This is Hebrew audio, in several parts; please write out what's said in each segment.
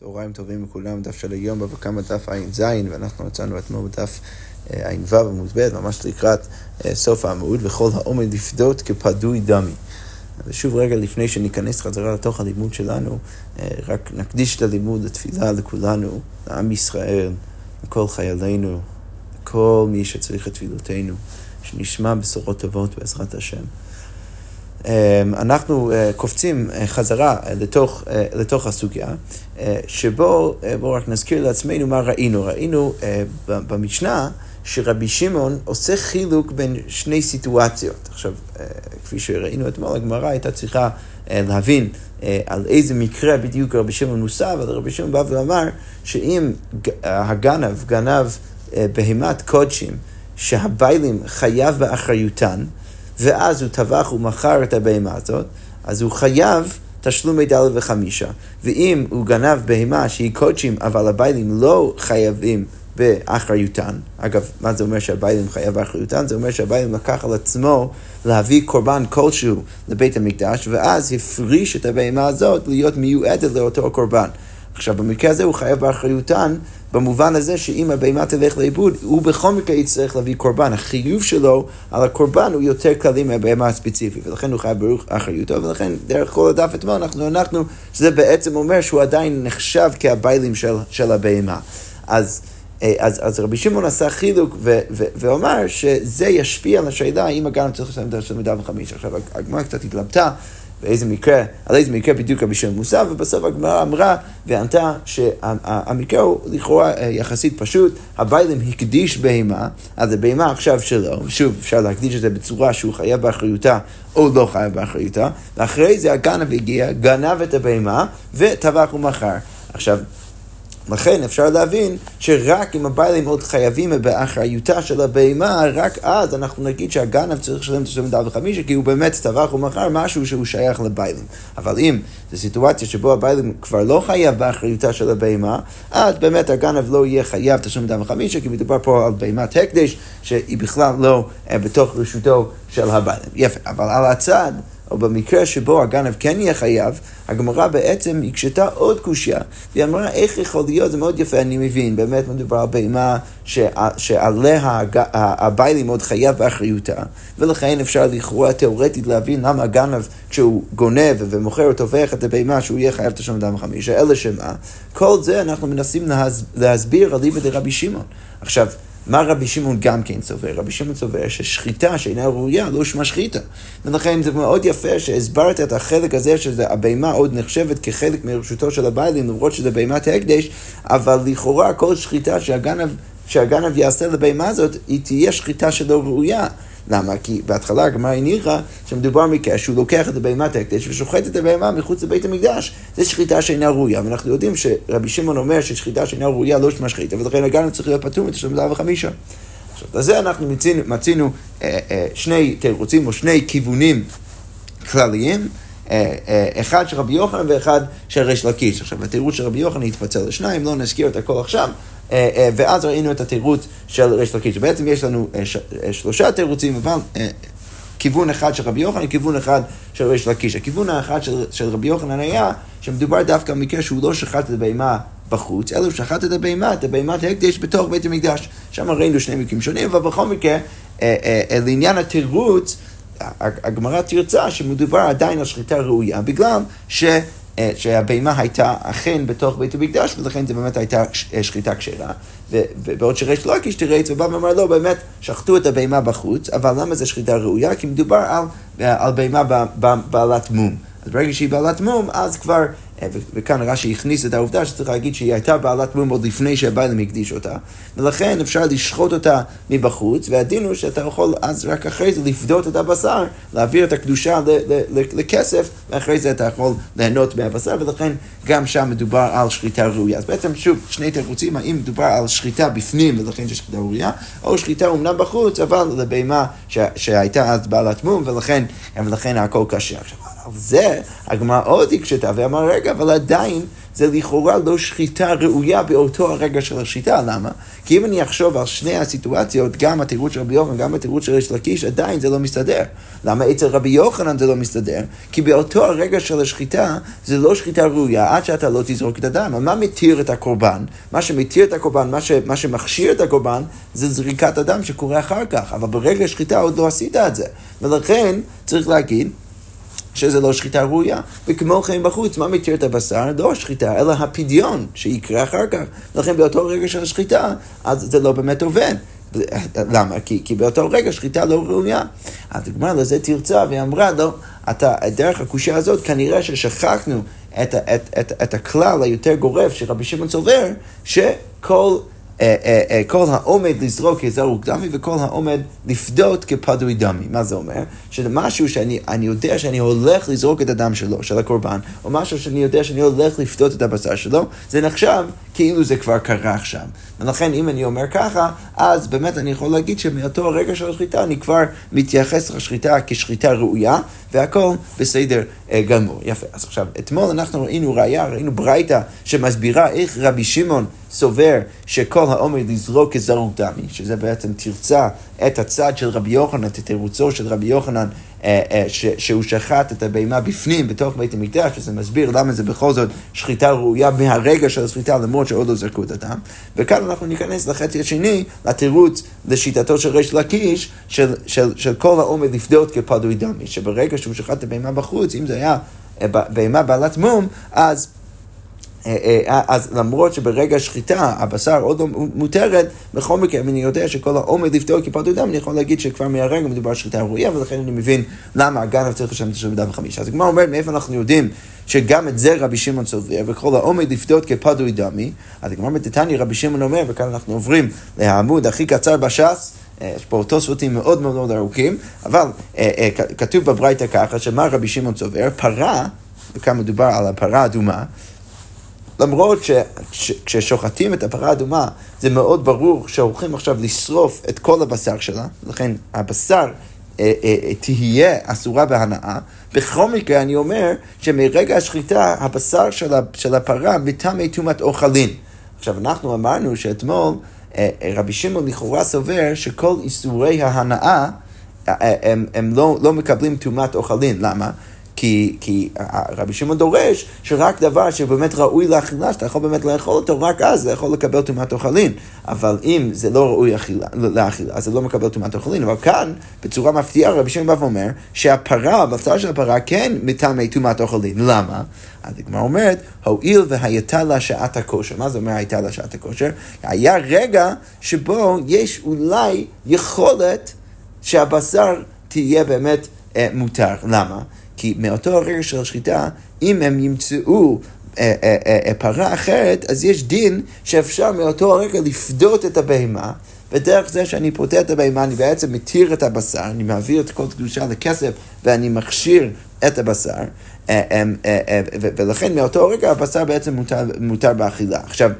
צהריים טובים לכולם, דף של היום בבא קמא דף ע"ז, ואנחנו מצאנו אתמול בדף אה, ע"ו עמוד ב', ממש לקראת אה, סוף העמוד, וכל העומד לפדות כפדוי דמי. ושוב רגע לפני שניכנס חזרה לתוך הלימוד שלנו, אה, רק נקדיש את הלימוד לתפילה לכולנו, לעם ישראל, לכל חיילינו, לכל מי שצריך את תפילותינו, שנשמע בשורות טובות בעזרת השם. אמ, אנחנו אה, קופצים אה, חזרה אה, לתוך, לתוך הסוגיה, שבו, בואו רק נזכיר לעצמנו מה ראינו. ראינו במשנה שרבי שמעון עושה חילוק בין שני סיטואציות. עכשיו, כפי שראינו אתמול, הגמרא הייתה צריכה להבין על איזה מקרה בדיוק רבי שמעון מוסב, אבל רבי שמעון בא ואמר שאם הגנב גנב בהימת קודשים שהביילים חייב באחריותן, ואז הוא טבח ומכר את הבהמה הזאת, אז הוא חייב תשלומי דלת וחמישה. ואם הוא גנב בהמה שהיא קודשים, אבל הביילים לא חייבים באחריותן, אגב, מה זה אומר שהביילים חייב באחריותן? זה אומר שהביילים לקח על עצמו להביא קורבן כלשהו לבית המקדש, ואז הפריש את הבהמה הזאת להיות מיועדת לאותו קורבן. עכשיו, במקרה הזה הוא חייב באחריותן, במובן הזה שאם הבהמה תלך לאיבוד, הוא בכל מקרה יצטרך להביא קורבן. החיוב שלו על הקורבן הוא יותר כללי מהבהמה הספציפית, ולכן הוא חייב ברוך אחריותו, ולכן דרך כל הדף אתמול אנחנו הנחנו שזה בעצם אומר שהוא עדיין נחשב כהביילים של, של הבהמה. אז... אה, אז, אז רבי שמעון עשה חילוק ואמר שזה ישפיע על השאלה האם הגן צריך לסיים את השלמידה בחמישה. עכשיו הגמרא קצת התלבטה באיזה מקרה, על איזה מקרה בדיוק רבי שמעון מוסר, ובסוף הגמרא אמרה וענתה שהמקרה הוא לכאורה אה, יחסית פשוט, הביילים הקדיש בהמה, אז הבהמה עכשיו שלו, ושוב אפשר להקדיש את זה בצורה שהוא חייב באחריותה או לא חייב באחריותה, ואחרי זה הגנב הגיע, גנב את הבהמה וטבח ומכר. עכשיו, לכן אפשר להבין שרק אם הבעלים עוד חייבים באחריותה של הבהמה, רק אז אנחנו נגיד שהגנב צריך לשלם את השלם דל וחמישה, כי הוא באמת טבח ומכר משהו שהוא שייך לבעלים. אבל אם זו סיטואציה שבו הבעלים כבר לא חייב באחריותה של הבהמה, אז באמת הגנב לא יהיה חייב את השלם דל וחמישה, כי מדובר פה על בהמת הקדש, שהיא בכלל לא אה, בתוך רשותו של הבעלים. יפה, אבל על הצד... או במקרה שבו הגנב כן יהיה חייב, הגמרא בעצם הקשתה עוד קושייה. והיא אמרה, איך יכול להיות, זה מאוד יפה, אני מבין, באמת מדובר על בהמה שעליה הביילים עוד חייב באחריותה, ולכן אפשר לכאורה תאורטית להבין למה הגנב, כשהוא גונב ומוכר או טובח את הבהמה, שהוא יהיה חייב השם דם חמישה, אלא שמה? כל זה אנחנו מנסים להסביר על ליבא דרבי שמעון. עכשיו, מה רבי שמעון גם כן סובר? רבי שמעון סובר ששחיטה שאינה ראויה לא שמה שחיטה. ולכן זה מאוד יפה שהסברת את החלק הזה שהבהמה עוד נחשבת כחלק מרשותו של הביילים, למרות שזה בהמת ההקדש, אבל לכאורה כל שחיטה שהגנב, שהגנב יעשה לבהמה הזאת, היא תהיה שחיטה שלא ראויה. למה? כי בהתחלה הגמרא הניחה שמדובר מקרה שהוא לוקח את הבהמת ההקדש ושוחט את הבהמה מחוץ לבית המקדש. זו שחיטה שאינה ראויה, ואנחנו יודעים שרבי שמעון אומר ששחיטה שאינה ראויה לא שמה שחיטה, ולכן הגענו צריך להיות פטור מתשלום דעה וחמישה. עכשיו, לזה אנחנו מצינו, מצינו אה, אה, שני תירוצים או שני כיוונים כלליים. אה, אה, אחד של רבי יוחנן ואחד של ריש לקיש. עכשיו, התירוץ של רבי יוחנן התפצל לשניים, לא נזכיר את הכל עכשיו, ואז ראינו את התירוץ של ריש לקיש. בעצם יש לנו שלושה תירוצים, אבל כיוון אחד של רבי יוחנן, כיוון אחד של ריש לקיש. הכיוון האחד של, של רבי יוחנן היה שמדובר דווקא במקרה שהוא לא שחט את הבהמה בחוץ, אלא הוא שחט את הבהמה, את הבהמת ההקדש בתוך בית המקדש. שם ראינו שני מקרים שונים, אבל בכל מקרה, לעניין התירוץ, הגמרא תרצה שמדובר עדיין על שחיטה ראויה, בגלל ש... אה, שהבהמה הייתה אכן בתוך בית המקדש, ולכן זו באמת הייתה אה, שחיטה כשרה. ובעוד שריש לקיש תירץ ובא ואמר לא, באמת שחטו את הבהמה בחוץ, אבל למה זו שחיטה ראויה? כי מדובר על, אה, על בהמה בעלת מום. אז ברגע שהיא בעלת מום, אז כבר אה, וכאן רש"י הכניס את העובדה שצריך להגיד שהיא הייתה בעלת מום עוד לפני שהבעלים הקדיש אותה, ולכן אפשר לשחוט אותה מבחוץ, והדין הוא שאתה יכול אז רק אחרי זה לפדות את הבשר, להעביר את הקדושה לכסף, ואחרי זה אתה יכול ליהנות מהבשר, ולכן גם שם מדובר על שחיטה ראויה. אז בעצם שוב, שני תירוצים, האם מדובר על שחיטה בפנים, ולכן זה שחיטה ראויה, או שחיטה אומנם בחוץ, אבל לבהמה שהייתה אז בעלת מום, ולכן, ולכן הכל קשה. עכשיו, על זה הגמרא עוד הקשתה ואמר, רגע, אבל עדיין זה לכאורה לא שחיטה ראויה באותו הרגע של השחיטה, למה? כי אם אני אחשוב על שני הסיטואציות, גם התירוץ של רבי יוחנן, גם התירוץ של ריש לקיש, עדיין זה לא מסתדר. למה אצל רבי יוחנן זה לא מסתדר? כי באותו הרגע של השחיטה, זה לא שחיטה ראויה עד שאתה לא תזרוק את הדם. מה מתיר את הקורבן? מה שמתיר את הקורבן, מה, ש, מה שמכשיר את הקורבן, זה זריקת הדם שקורה אחר כך. אבל ברגע השחיטה עוד לא עשית את זה. ולכן צריך להגיד שזה לא שחיטה ראויה. וכמו כן בחוץ, מה מתיר את הבשר? לא השחיטה, אלא הפדיון שיקרה אחר כך. לכן באותו רגע של השחיטה, אז זה לא באמת עובד. למה? כי, כי באותו רגע שחיטה לא ראויה. אז הגמרא לזה תרצה, והיא אמרה לו, לא, אתה, דרך הקושייה הזאת, כנראה ששכחנו את, את, את, את הכלל היותר גורף שרבי שמעון סובר, שכל... אה, אה, אה, כל העומד לזרוק כזרוק דמי וכל העומד לפדות כפדוי דמי. מה זה אומר? שזה משהו שאני יודע שאני הולך לזרוק את הדם שלו, של הקורבן, או משהו שאני יודע שאני הולך לפדות את הבשר שלו, זה נחשב כאילו זה כבר קרה עכשיו. ולכן אם אני אומר ככה, אז באמת אני יכול להגיד שמאותו הרגע של השחיטה אני כבר מתייחס לשחיטה כשחיטה ראויה, והכל בסדר גמור. יפה. אז עכשיו, אתמול אנחנו ראינו ראייה, ראינו ברייתא שמסבירה איך רבי שמעון סובר שכל העומד לזרוק כזרוק דמי, שזה בעצם תרצה את הצד של רבי יוחנן, את תירוצו של רבי יוחנן, אה, אה, שהוא שחט את הבהמה בפנים, בתוך בית המקדש, וזה מסביר למה זה בכל זאת שחיטה ראויה מהרגע של השחיטה, למרות שעוד לא זרקו את הדם. וכאן אנחנו ניכנס לחצי השני, לתירוץ לשיטתו של ריש לקיש, של, של, של כל העומד לפדות כפדוי דמי, שברגע שהוא שחט את הבהמה בחוץ, אם זה היה אה, בהמה בעלת מום, אז... אה, אה, אז למרות שברגע השחיטה הבשר עוד לא מותרת, בכל מקרה, אם אני יודע שכל העומד לפתור כיפת דם, אני יכול להגיד שכבר מהרגע מדובר על שחיטה ראויה, ולכן אני מבין למה הגנב צריך לשלם את השם בדם וחמישה. אז הגמרא אומרת, מאיפה אנחנו יודעים שגם את זה רבי שמעון סובר, וכל העומד לפדות כפדוי דמי, אז הגמרא בתתניא רבי שמעון אומר, וכאן אנחנו עוברים לעמוד הכי קצר בש"ס, אה, יש פה תוספותים מאוד מאוד מאוד ארוכים, אבל כתוב בברייתא ככה, שמה רבי שמעון סובר, פרה, וכאן מדובר על הפרה האדומה, למרות שכששוחטים את הפרה האדומה, זה מאוד ברור שהולכים עכשיו לשרוף את כל הבשר שלה, לכן הבשר אה, אה, אה, תהיה אסורה בהנאה. בכל מקרה, אני אומר שמרגע השחיטה, הבשר של, של הפרה מטמא טומאת אוכלין. עכשיו, אנחנו אמרנו שאתמול רבי שמעון לכאורה סובר שכל איסורי ההנאה הם, הם לא, לא מקבלים טומאת אוכלין. למה? כי, כי רבי שמעון דורש שרק דבר שבאמת ראוי לאכילה, שאתה יכול באמת לאכול אותו, רק אז זה יכול לקבל טומאת אוכלין. אבל אם זה לא ראוי לאכילה, אז זה לא מקבל טומאת אוכלין. אבל כאן, בצורה מפתיעה, רבי שמעון בא ואומר שהפרה, הבשר של הפרה כן מטעמי טומאת אוכלין. למה? אז הגמרא אומרת, הואיל והייתה לה שעת הכושר. מה זה אומר הייתה לה שעת הכושר? היה רגע שבו יש אולי יכולת שהבשר תהיה באמת אה, מותר. למה? כי מאותו הרגע של השחיטה, אם הם ימצאו אה, אה, אה, פרה אחרת, אז יש דין שאפשר מאותו הרגע לפדות את הבהמה. ודרך זה שאני פוטר את הבהמה, אני בעצם מתיר את הבשר, אני מעביר את כל קדושה לכסף ואני מכשיר את הבשר, ולכן מאותו רגע הבשר בעצם מותר, מותר באכילה. עכשיו,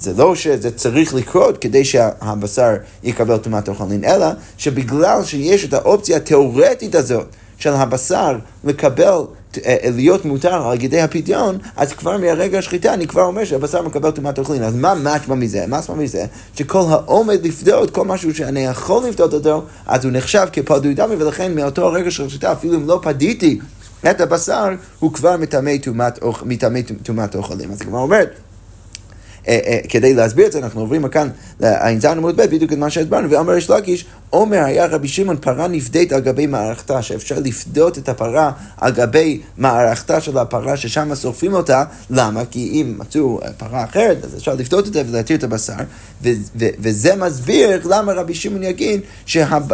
זה לא שזה צריך לקרות כדי שהבשר יקבל טומאת אוכלין, אלא שבגלל שיש את האופציה התיאורטית הזאת של הבשר לקבל, אה, להיות מותר על ידי הפדיון, אז כבר מהרגע השחיטה אני כבר אומר שהבשר מקבל טומאת אוכלין. אז מה משמע מזה? מה משמע מזה? שכל העומד לפדות, כל משהו שאני יכול לפדות אותו, אז הוא נחשב כפדוי דמי, ולכן מאותו הרגע של השחיטה, אפילו אם לא פדיתי את הבשר, הוא כבר מטמא טומאת אוכלים. אז הגמרא אומרת, אה, אה, כדי להסביר את זה, אנחנו עוברים מכאן לע"ז עמוד ב', בדיוק את מה שהסברנו, ואומר יש לקיש, עומר היה רבי שמעון פרה נפדית על גבי מערכתה, שאפשר לפדות את הפרה על גבי מערכתה של הפרה ששם שורפים אותה, למה? כי אם מצאו פרה אחרת, אז אפשר לפדות אותה ולהתיר את הבשר, וזה מסביר למה רבי שמעון יגיד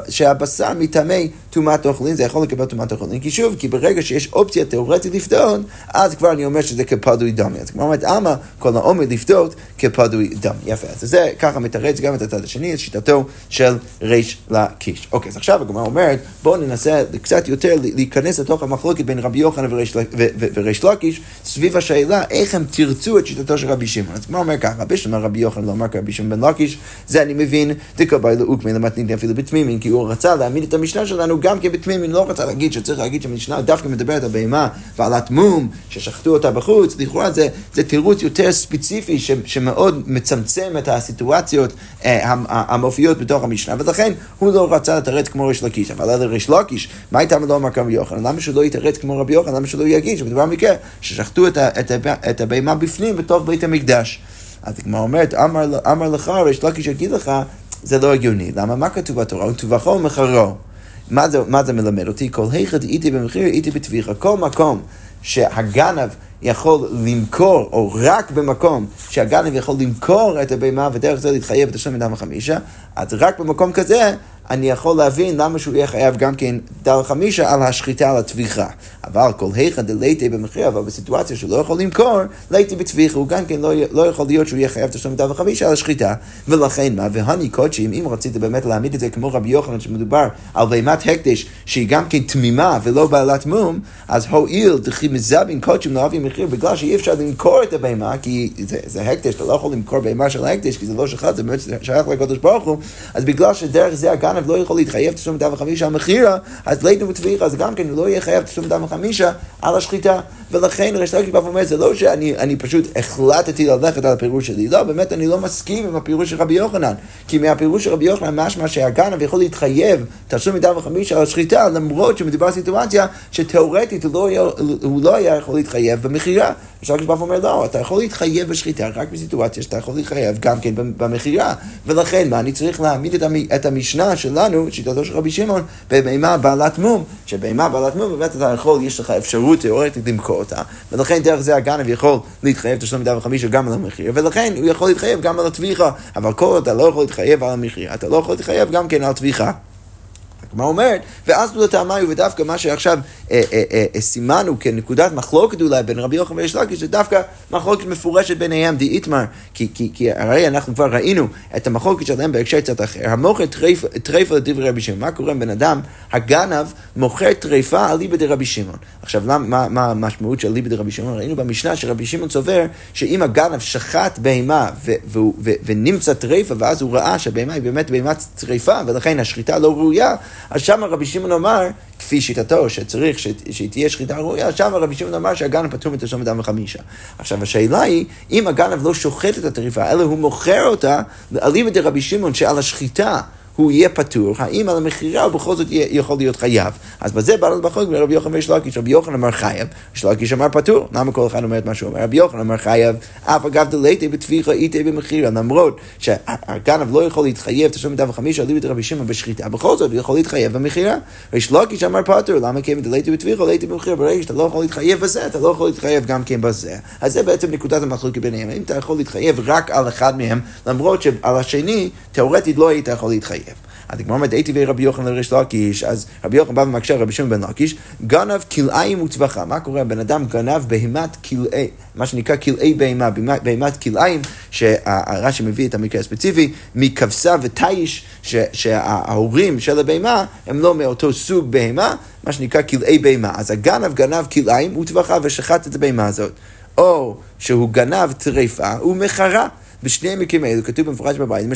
שהבשר מטעמי טומאת אוכלין, זה יכול לקבל טומאת אוכלין, כי שוב, כי ברגע שיש אופציה תאורטית לפדות, אז כבר אני אומר שזה כפדוי דמי. אז כמו אומרת, עלמא, כל העומד לפדות כפדוי דם. יפה, אז זה ככה מתרץ גם את הצד השני, את שיטתו של ריש לקיש. אוקיי, אז עכשיו הגמרא אומרת, בואו ננסה קצת יותר להיכנס לתוך המחלוקת בין רבי יוחנן וריש לקיש, סביב השאלה איך הם תרצו את שיטתו של רבי שמעון. אז הגמרא אומר ככה, רבי שמעון רבי יוחנן לא אמר כרבי שמעון בן לקיש, זה אני מבין, דקאבי לאוקמי למתנית אפילו בתמימין, כי הוא רצה להעמיד את המשנה שלנו גם כן בתמימין, לא רצה להגיד שצריך להגיד שהמשנה דווקא מדברת על בהמה ועל התמום, ששחטו אותה בחוץ, לכאורה זה, זה תירוץ יותר ספציפי ש, שמאוד מצמצם את הסיטואציות אה, המופיעות בתוך המשנה, ולכן הוא לא רצה לתרץ כמו ריש לקיש, אבל על ריש לקיש, מה הייתה לא אמר כרבי יוחנן? למה שלא יתרץ כמו רבי יוחנן? למה שלא יגיד שמדובר במקרה ששחטו את, את, את הבהמה בפנים בתוך בית המקדש? אז הגמרא אומרת, אמר, אמר לך, ריש לקיש יגיד לך, זה לא הגיוני. למה? מה כתוב בתורה? וטובחו ומחרו. מה זה, מה זה מלמד אותי? כל היכד איתי במחיר, איתי בטביחה. כל מקום שהגנב יכול למכור, או רק במקום שהגנב יכול למכור את הבהמה ודרך זה להתחייב את השם מדם החמישה, אז רק במקום כזה אני יכול להבין למה שהוא יהיה חייב גם כן דל חמישה על השחיטה, על הטביחה. אבל כל היכא דלייטי במחיר, אבל בסיטואציה שהוא לא יכול למכור, לייטי בטביחה, הוא גם כן לא, לא יכול להיות שהוא יהיה חייב תשלום דל חמישה על השחיטה. ולכן מה, והני קודשים, אם רצית באמת להעמיד את זה כמו רבי יוחנן, שמדובר על בהמת הקדש, שהיא גם כן תמימה ולא בעלת מום, אז הואיל דחי מזבין קודשים להביא מחיר, בגלל שאי אפשר למכור את הבהמה, כי זה, זה הקדש, אתה לא יכול למכור בהמה של הקדש, כי זה לא שלך, זה באמת שייך לקדוש ברוך הוא, אז בגלל שדרך זה הגנב לא יכול להתחייב תשלום דם וחמישה על מחירה, אז ליתנו בטביחה, אז גם כן הוא לא יהיה חייב תשלום דם וחמישה על השחיטה. ולכן ריש לקיש בא ואומר, זה לא שאני פשוט החלטתי ללכת על הפירוש שלי, לא, באמת אני לא מסכים עם הפירוש של רבי יוחנן. כי מהפירוש של רבי יוחנן משמע שהגנב יכול להתחייב תשלום מדם וחמישה על השחיטה, למרות שמדובר על סיטואציה שתאורטית הוא לא, הוא לא היה יכול להתחייב במכירה. ריש לקיש בא ואומר, לא, אתה יכול להתחייב בשחיטה רק בסיטואציה שאתה יכול להתחייב גם כן במכירה. ולכן, מה, אני צריך להעמיד את המשנה שלנו, שיטתו של רבי שמעון, בבהמה בעלת מום, שבהמה בעלת מום, באמת אתה יכול, יש לך אפשרות תיאורטית למכור אותה, ולכן דרך זה הגנב יכול להתחייב תשלום מידה וחמישה גם על המחיר, ולכן הוא יכול להתחייב גם על הטביחה, אבל כל אתה לא יכול להתחייב על המחיר, אתה לא יכול להתחייב גם כן על טביחה. הגמרא אומרת, ואז לא טעמי ודווקא מה שעכשיו אה, אה, אה, אה, סימנו כנקודת מחלוקת אולי בין רבי יוחנן ויש לקיש, דווקא מחלוקת מפורשת ביניהם די איתמר, כי, כי, כי הרי אנחנו כבר ראינו את המחלוקת שלהם בהקשר קצת אחר. המוכר טריפה לדברי רבי שמעון, מה קורה עם בן אדם, הגנב מוכר טריפה על ליבא דרבי שמעון. עכשיו, מה, מה המשמעות של ליבא דרבי שמעון? ראינו במשנה שרבי שמעון סובר שאם הגנב שחט בהמה ונמצא טריפה, ואז הוא ראה שהבהמה היא באמת בהמת טריפה, ולכן השחיטה לא ראויה, אז שם רבי שמעון אמר, כפי שיטתו, שצריך שהיא תהיה שחיטה ראויה, שם רבי שמעון אמר שהגנב פטור מתשלום אדם וחמישה. עכשיו, השאלה היא, אם הגנב לא שוחט את הטריפה, אלא הוא מוכר אותה, אליבא דרבי שמעון שעל השחיטה הוא יהיה פטור, האם על המכירה הוא בכל זאת יכול להיות חייב. אז בזה בא לנו בחוק רבי יוחנן ויש לקיש, רבי יוחנן אמר חייב, ריש לקיש אמר פטור, למה כל אחד אומר את מה שהוא אומר? רבי יוחנן אמר חייב, אף על גב דליתיה בטביחה איתיה במכירה, למרות שהגנב לא יכול להתחייב תשלומי ארבעה וחמישה אליבא דרבי שמעון בשחיטה, בכל זאת הוא יכול להתחייב במכירה. וריש לקיש אמר פטור, למה כיוון דליתיה בטביחה, ליתיה במכירה, ברגע שאתה לא יכול להתחייב בזה, אתה לא יכול להתחייב גם כן בזה. אז זה בעצם נקודת המחלוקת ביניהם, אם אתה יכול להתחייב רק על אחד מהם, למרות שעל השני, לא. אז הגמרא אומרת, איתיביה רבי יוחנן לריש לקיש, אז רבי יוחנן בא ומקשה רבי שמעון בן לקיש, גנב כלאיים וטבחה. מה קורה? בן אדם גנב בהימת כלאי, מה שנקרא כלאי בהמה, בהימת כלאיים, שהרש"י מביא את המקרה הספציפי, מכבשה ותיש, שההורים של הבהמה הם לא מאותו סוג בהמה, מה שנקרא כלאי בהמה. אז הגנב גנב כלאיים וטבחה ושחט את הבהמה הזאת. או שהוא גנב טריפה ומחרה. בשני המקרים האלו כתוב במפורש בבית,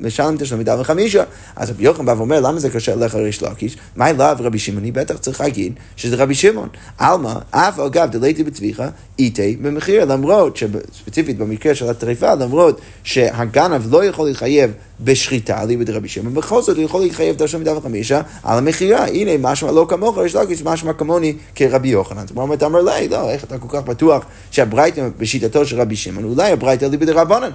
משלם תשלום מידה וחמישה. אז רבי יוחנן בא ואומר, למה זה קשה לך ריש לקיש? מה אליו רבי שמעון? אני בטח צריך להגיד שזה רבי שמעון. עלמא, אף אגב דלייתי בטביחה, איתי במחיר, למרות שספציפית במקרה של הטריפה, למרות שהגנב לא יכול להתחייב בשחיטה, ליבא דרבי שמעון, בכל זאת הוא יכול להתחייב את השם מידה וחמישה על המכירה. הנה, משמע לא כמוך, יש לקיש, משמע כמוני כרבי יוחנן. זאת אומרת, אמר לי, לא, איך אתה כל כך בטוח שהברייתא בשיטתו של רבי שמעון, אולי הברייתא ליבא דרבנן.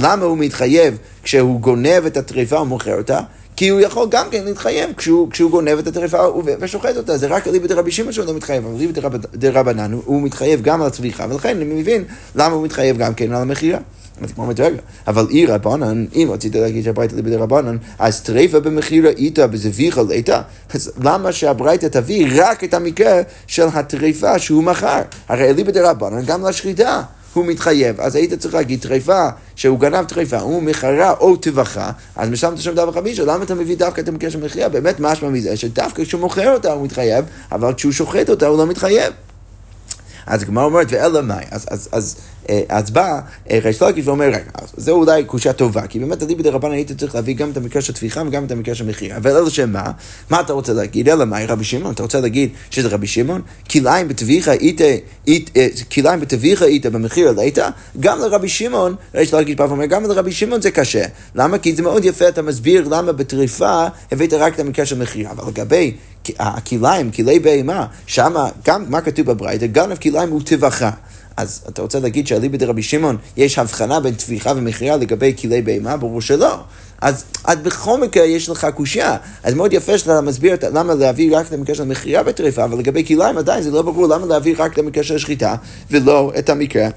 למה הוא מתחייב כשהוא גונב את הטריפה ומוכר אותה? כי הוא יכול גם כן להתחייב כשהוא, כשהוא גונב את הטריפה ושוחט אותה, זה רק אליבא דרבי שמעון שהוא לא מתחייב, אבל אליבא דרבנן הוא מתחייב גם על הצריכה, ולכן אני מבין למה הוא מתחייב גם כן על המכירה. אז כמו אומרת, רגע, אבל אי רבנן, אם רצית להגיד שהברייתא ליבא דרבנן, אז טריפה במכירה איתה בזוויחה ליתה, אז למה שהברייתא תביא רק את המקרה של הטריפה שהוא מכר? הרי אליבא דרבנן גם לשחיטה. הוא מתחייב. אז היית צריך להגיד טריפה, שהוא גנב טריפה, הוא מכרה או טבחה, אז משלמת שם דווקא חמישה, למה אתה מביא דווקא את המקרה של מכריע? באמת משמע מזה שדווקא כשהוא מוכר אותה הוא מתחייב, אבל כשהוא שוחט אותה הוא לא מתחייב. אז הגמרא אומרת, ואלא מאי? אז, אז, אז, אז בא אה, ריש לקיש ואומר, רגע, זה אולי קושייה טובה, כי באמת אליבא דרבנן היית צריך להביא גם את המקרה של טפיחה וגם את המקרה של מחיר. אבל אלא שמה? מה אתה רוצה להגיד? אלא מאי רבי שמעון? אתה רוצה להגיד שזה רבי שמעון? כליים בטביחה איתה, אה, כליים בטביחה איתה במחיר לאיתה? גם לרבי שמעון, ריש לקיש בא ואומר, גם לרבי שמעון זה קשה. למה? כי זה מאוד יפה, אתה מסביר למה בטריפה הבאת רק את המקרה של מחיר. אבל לגבי הכליים, כלי בהמה, שם, גם מה כתוב בברייתא, גנב כליים הוא טבחה. אז אתה רוצה להגיד שאליבא דרבי שמעון יש הבחנה בין טביחה ומכירה לגבי כלי בהמה? ברור שלא. אז, אז בכל מקרה יש לך קושייה. אז מאוד יפה שאתה מסביר למה להביא רק את המקרה של מכירה בטריפה, אבל לגבי כליים עדיין זה לא ברור למה להביא רק את המקרה של השחיטה ולא את המקרה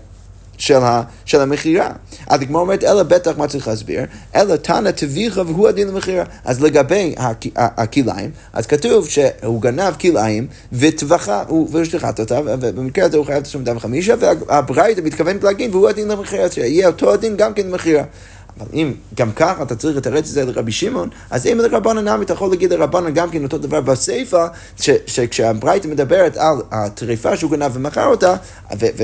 של, ה, של המכירה. אז הגמרא אומרת, אלא בטח מה צריך להסביר? אלא תנא תביך והוא הדין למכירה. אז לגבי הכליים, אז כתוב שהוא גנב כליים וטבחה, ושליחת אותה, ובמקרה הזה הוא חייב לשלם דם חמישה, והברייתא מתכוונת להגיד, והוא הדין למכירה, שיהיה אותו הדין גם כן למכירה. אבל אם גם ככה אתה צריך לתרץ את זה לרבי שמעון, אז אם לרבנן נמי אתה יכול להגיד לרבנן גם כן אותו דבר בסיפא, שכשהברייתא מדברת על הטריפה שהוא גנב ומכר אותה,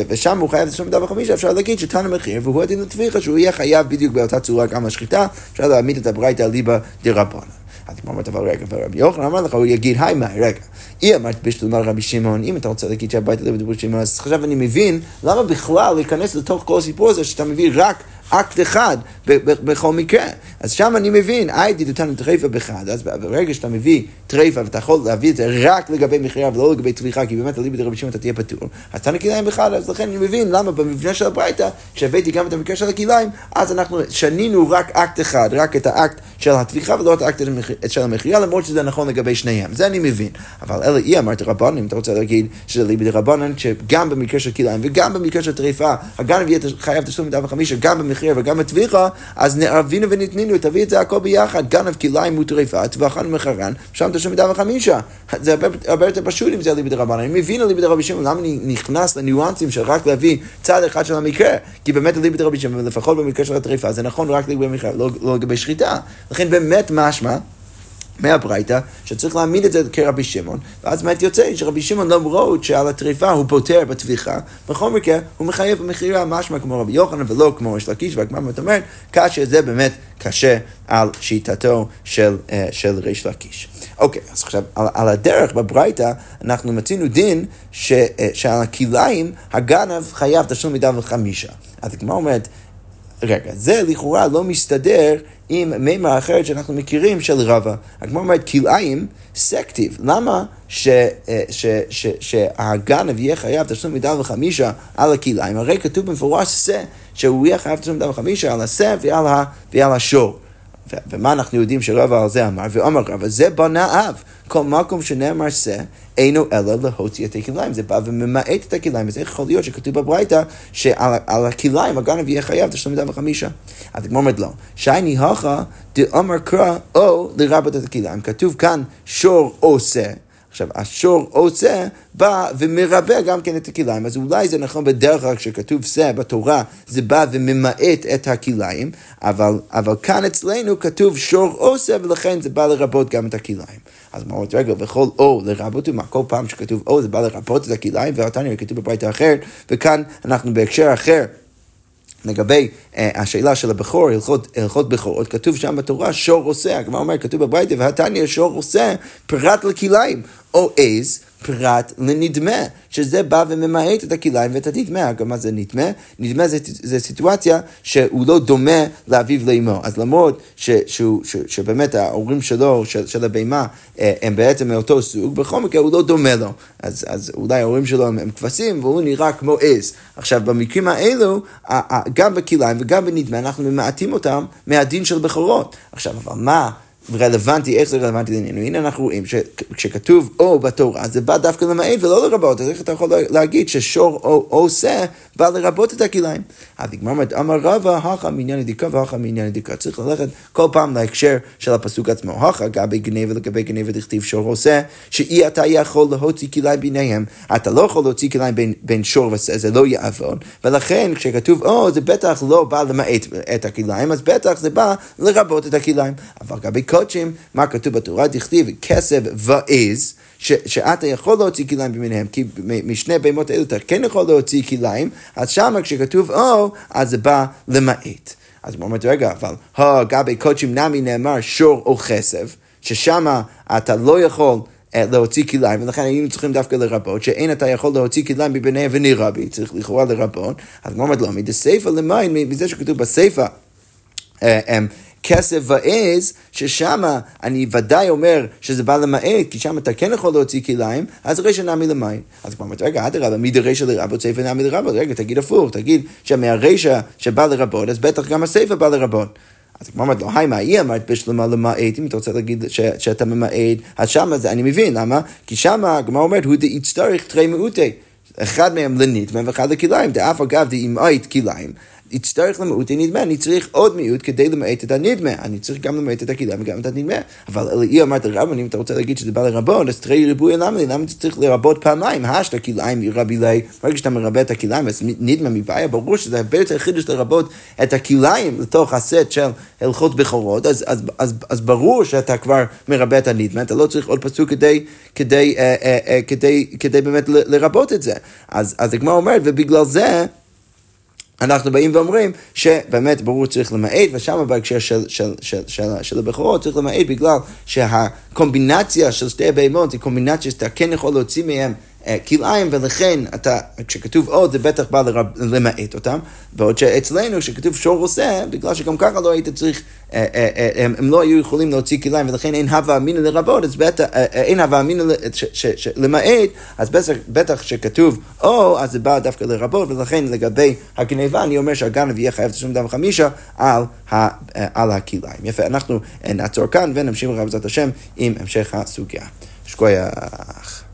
ושם הוא חייב לשלם מדבר חמישה, אפשר להגיד שתנא מחיר והוא הדין לטביחה, שהוא יהיה חייב בדיוק באותה צורה גם לשחיטה, אפשר להעמיד את הברייתא על ליבא דרבנן. אז היא אומרת, אבל רגע, ורבי יוחנן אמר לך, הוא יגיד, היי מאי, רגע. היא אמרת בשלמה רבי שמעון, אם אתה רוצה להגיד שהבית לא בדיבור שמעון, אז עכשיו אני מבין למה בכלל להיכנס לתוך כל הסיפור הזה שאתה מביא רק אקט אחד בכל מקרה. אז שם אני מבין, איידי דתנא טריפה באחד, אז ברגע שאתה מביא טריפה ואתה יכול להביא את זה רק לגבי מכירה ולא לגבי טביחה, כי באמת אליבא דרבי שמעון אתה תהיה פטור, אז תנא כלאיים באחד, אז לכן אני מבין למה במבנה של הברייתא, כשהבאתי גם את המקרה של הכלאיים, אז אנחנו שנינו רק אקט אחד, רק את האקט של הטביחה ולא את האקט של המכירה, למרות שזה נכון לגבי שניהם, זה אני מבין. אבל אלא אי אמרת רבנן, אתה רוצה להגיד שזה אליבא דרבנן, שגם במקרה של כלאיים וגם במקרה של טריפה, יהיה חייב תשלום מדף וחמישה, גם במחיר וגם בטביחה, אז אבינו ונתנינו, תביא את זה הכל ביחד, גנב כליים וטריפה, טבחן ומחרן, שם תשלום מדף וחמישה. זה הרבה יותר פשוט אם זה אליבא דרבנן. אני מבין אליבא דרבי שמעון, למה אני נכנס לניואנסים של רק להביא צד אחד של המקרה? כי באמת אליבא דרבי שמעון, לפחות במקרה של הטריפה, זה נכון רק לגבי מחיר, לא, לא לגבי שחיטה. לכן באמת משמע מהברייתא, שצריך להעמיד את זה כרבי שמעון, ואז באמת יוצא שרבי שמעון למרות שעל הטריפה הוא פותר בטביחה, בכל מקרה הוא מחייב במכירה משמע כמו רבי יוחנן ולא כמו יש לקיש, והגמרא אומרת, כאשר זה באמת קשה על שיטתו של, אה, של ריש לקיש. אוקיי, אז עכשיו על, על הדרך בברייתא אנחנו מצינו דין ש, אה, שעל הכליים הגנב חייב תשלום מידה וחמישה. אז הגמרא אומרת, רגע, זה לכאורה לא מסתדר עם מימה אחרת שאנחנו מכירים של רבא. הגמרא אומרת כלאיים סקטיב. למה ש, אה, ש, ש, שהגנב יהיה חייב תשלום מידה וחמישה על הכלאיים? הרי כתוב במפורש שא, שהוא יהיה חייב תשלום מידה וחמישה על השא ועל, ועל השור. ומה אנחנו יודעים שרבא על זה אמר? ואומר רבא, זה בנה אב. כל מקום שנאמר שא, אינו אלא להוציא את הכליים. זה בא וממעט את הכליים. אז איך יכול להיות שכתוב בברייתא שעל הכליים הגנב יהיה חייב תשלום מידה וחמישה? אז הגמור אומרת לא. שייני הכה דאמר קרא או לרבות את הכליים. כתוב כאן שור או שא. עכשיו, השור עושה, בא ומרבה גם כן את הכליים, אז אולי זה נכון בדרך כלל כשכתוב זה בתורה, זה בא וממעט את הכליים, אבל, אבל כאן אצלנו כתוב שור עושה, ולכן זה בא לרבות גם את הכליים. אז מה עוד רגע, וכל או לרבות, ומה כל פעם שכתוב או זה בא לרבות את הכליים, והתניא כתוב בברית אחרת, וכאן אנחנו בהקשר אחר. לגבי uh, השאלה של הבכור, הלכות, הלכות בכורות, כתוב שם בתורה שור עושה, הגמרא אומר, כתוב בברייתא, והתניא שור עושה פרט לכליים, או עז פרט לנדמה, שזה בא וממעט את הכליים ואת הנדמה. גם מה זה נדמה? נדמה זה, זה סיטואציה שהוא לא דומה לאביו לאמו. אז למרות ש, שהוא, ש, שבאמת ההורים שלו, של, של הבהמה, אה, הם בעצם מאותו סוג, בכל מקרה הוא לא דומה לו. אז, אז אולי ההורים שלו הם, הם כבשים והוא נראה כמו עז. עכשיו, במקרים האלו, גם בכליים וגם בנדמה, אנחנו ממעטים אותם מהדין של בכורות. עכשיו, אבל מה? רלוונטי, איך זה רלוונטי לענייננו? הנה אנחנו רואים שכשכתוב או בתורה, זה בא דווקא למעט ולא לרבות, אז איך אתה יכול להגיד ששור או עושה בא לרבות את הכליים? אז נגמר אומרת, אמר רבא, הכה מעניין הדיקה והכה מעניין הדיקה. צריך ללכת כל פעם להקשר של הפסוק עצמו. הכה גבי גנבה לגבי גנבה דכתיב שור עושה, שאי אתה יכול להוציא כליים ביניהם. אתה לא יכול להוציא כליים בין, בין שור ועושה, זה לא יעבוד. ולכן כשכתוב או, זה בטח לא בא למעט את הכליים, אז בטח זה בא לרבות את הכליים. אבל לגבי קודשים, מה כתוב בתורה? דכתיב כסף ועז. שאתה יכול להוציא כליים במיניהם, כי משני בהמות אלו אתה כן יכול להוציא כליים, אז שמה כשכתוב או, אז זה בא למעט. אז הוא אומר, רגע, אבל הגבי קודשים נמי נאמר שור או חסב, ששם אתה לא יכול אה, להוציא כליים, ולכן היינו צריכים דווקא לרבות, שאין אתה יכול להוציא כליים מבני אבני רבי, צריך לכאורה לרבות, אז אומר, לא, מדסייפה למים, מזה שכתוב בסייפה. כסף ועז, ששם אני ודאי אומר שזה בא למעט, כי שם אתה כן יכול להוציא כליים, אז רישא נמי למים. אז כבר אומרת, רגע, אדרבה, מי דרישא לרבות, סייפה נמי לרבות, רגע, תגיד הפוך, תגיד שמהרישא שבא לרבות, אז בטח גם הסייפה בא לרבות. אז הגמרא אומרת לו, היי, מה היא אמרת בשלמה למעט, אם אתה רוצה להגיד שאתה ממעט, אז שמה זה, אני מבין, למה? כי שמה הגמרא אומרת, הוא דאיצטריך תרי מעוטי. אחד מהם לנטמן ואחד לכליים, דאף אגב דאימאית כליים. יצטרך למיעוט נדמה, אני צריך עוד מיעוט כדי למעט את הנדמה, אני צריך גם למעט את הכליים וגם את הנדמה. אבל אלאי אמרת לרבן, אם אתה רוצה להגיד שזה בא לרבון, אז תראי ריבוי למה למה אתה צריך לרבות פעמיים? השתא כליים רבי לי, ברגע שאתה מרבה את הכליים, אז נדמה מבעיה, ברור שזה הרבה יותר חידוש לרבות את הכליים לתוך הסט של הלכות בכורות, אז, אז, אז, אז ברור שאתה כבר מרבה את הנדמה, אתה לא צריך עוד פסוק כדי, כדי, אה, אה, אה, כדי, כדי באמת לרבות את זה. אז, אז הגמרא אומרת, ובגלל זה, אנחנו באים ואומרים שבאמת ברור צריך למעט, ושם בהקשר של, של, של, של, של הבכורות צריך למעט בגלל שהקומבינציה של שתי הבהמות היא קומבינציה שאתה כן יכול להוציא מהם כלאיים, ולכן אתה, כשכתוב עוד, זה בטח בא לרב, למעט אותם, בעוד שאצלנו, כשכתוב שור עושה, בגלל שגם ככה לא היית צריך, אה, אה, הם, הם לא היו יכולים להוציא כלאיים, ולכן אין הווה אמינא לרבות, אז בטח, אין הווה אמינא למעט, אז בטח, בטח שכתוב או, אז זה בא דווקא לרבות, ולכן לגבי הגניבה, אני אומר שהגנב יהיה חייב תשלום דם חמישה על, על הכלאיים. יפה, אנחנו נעצור כאן ונמשיך בעזרת השם עם המשך הסוגיה. שכוייח.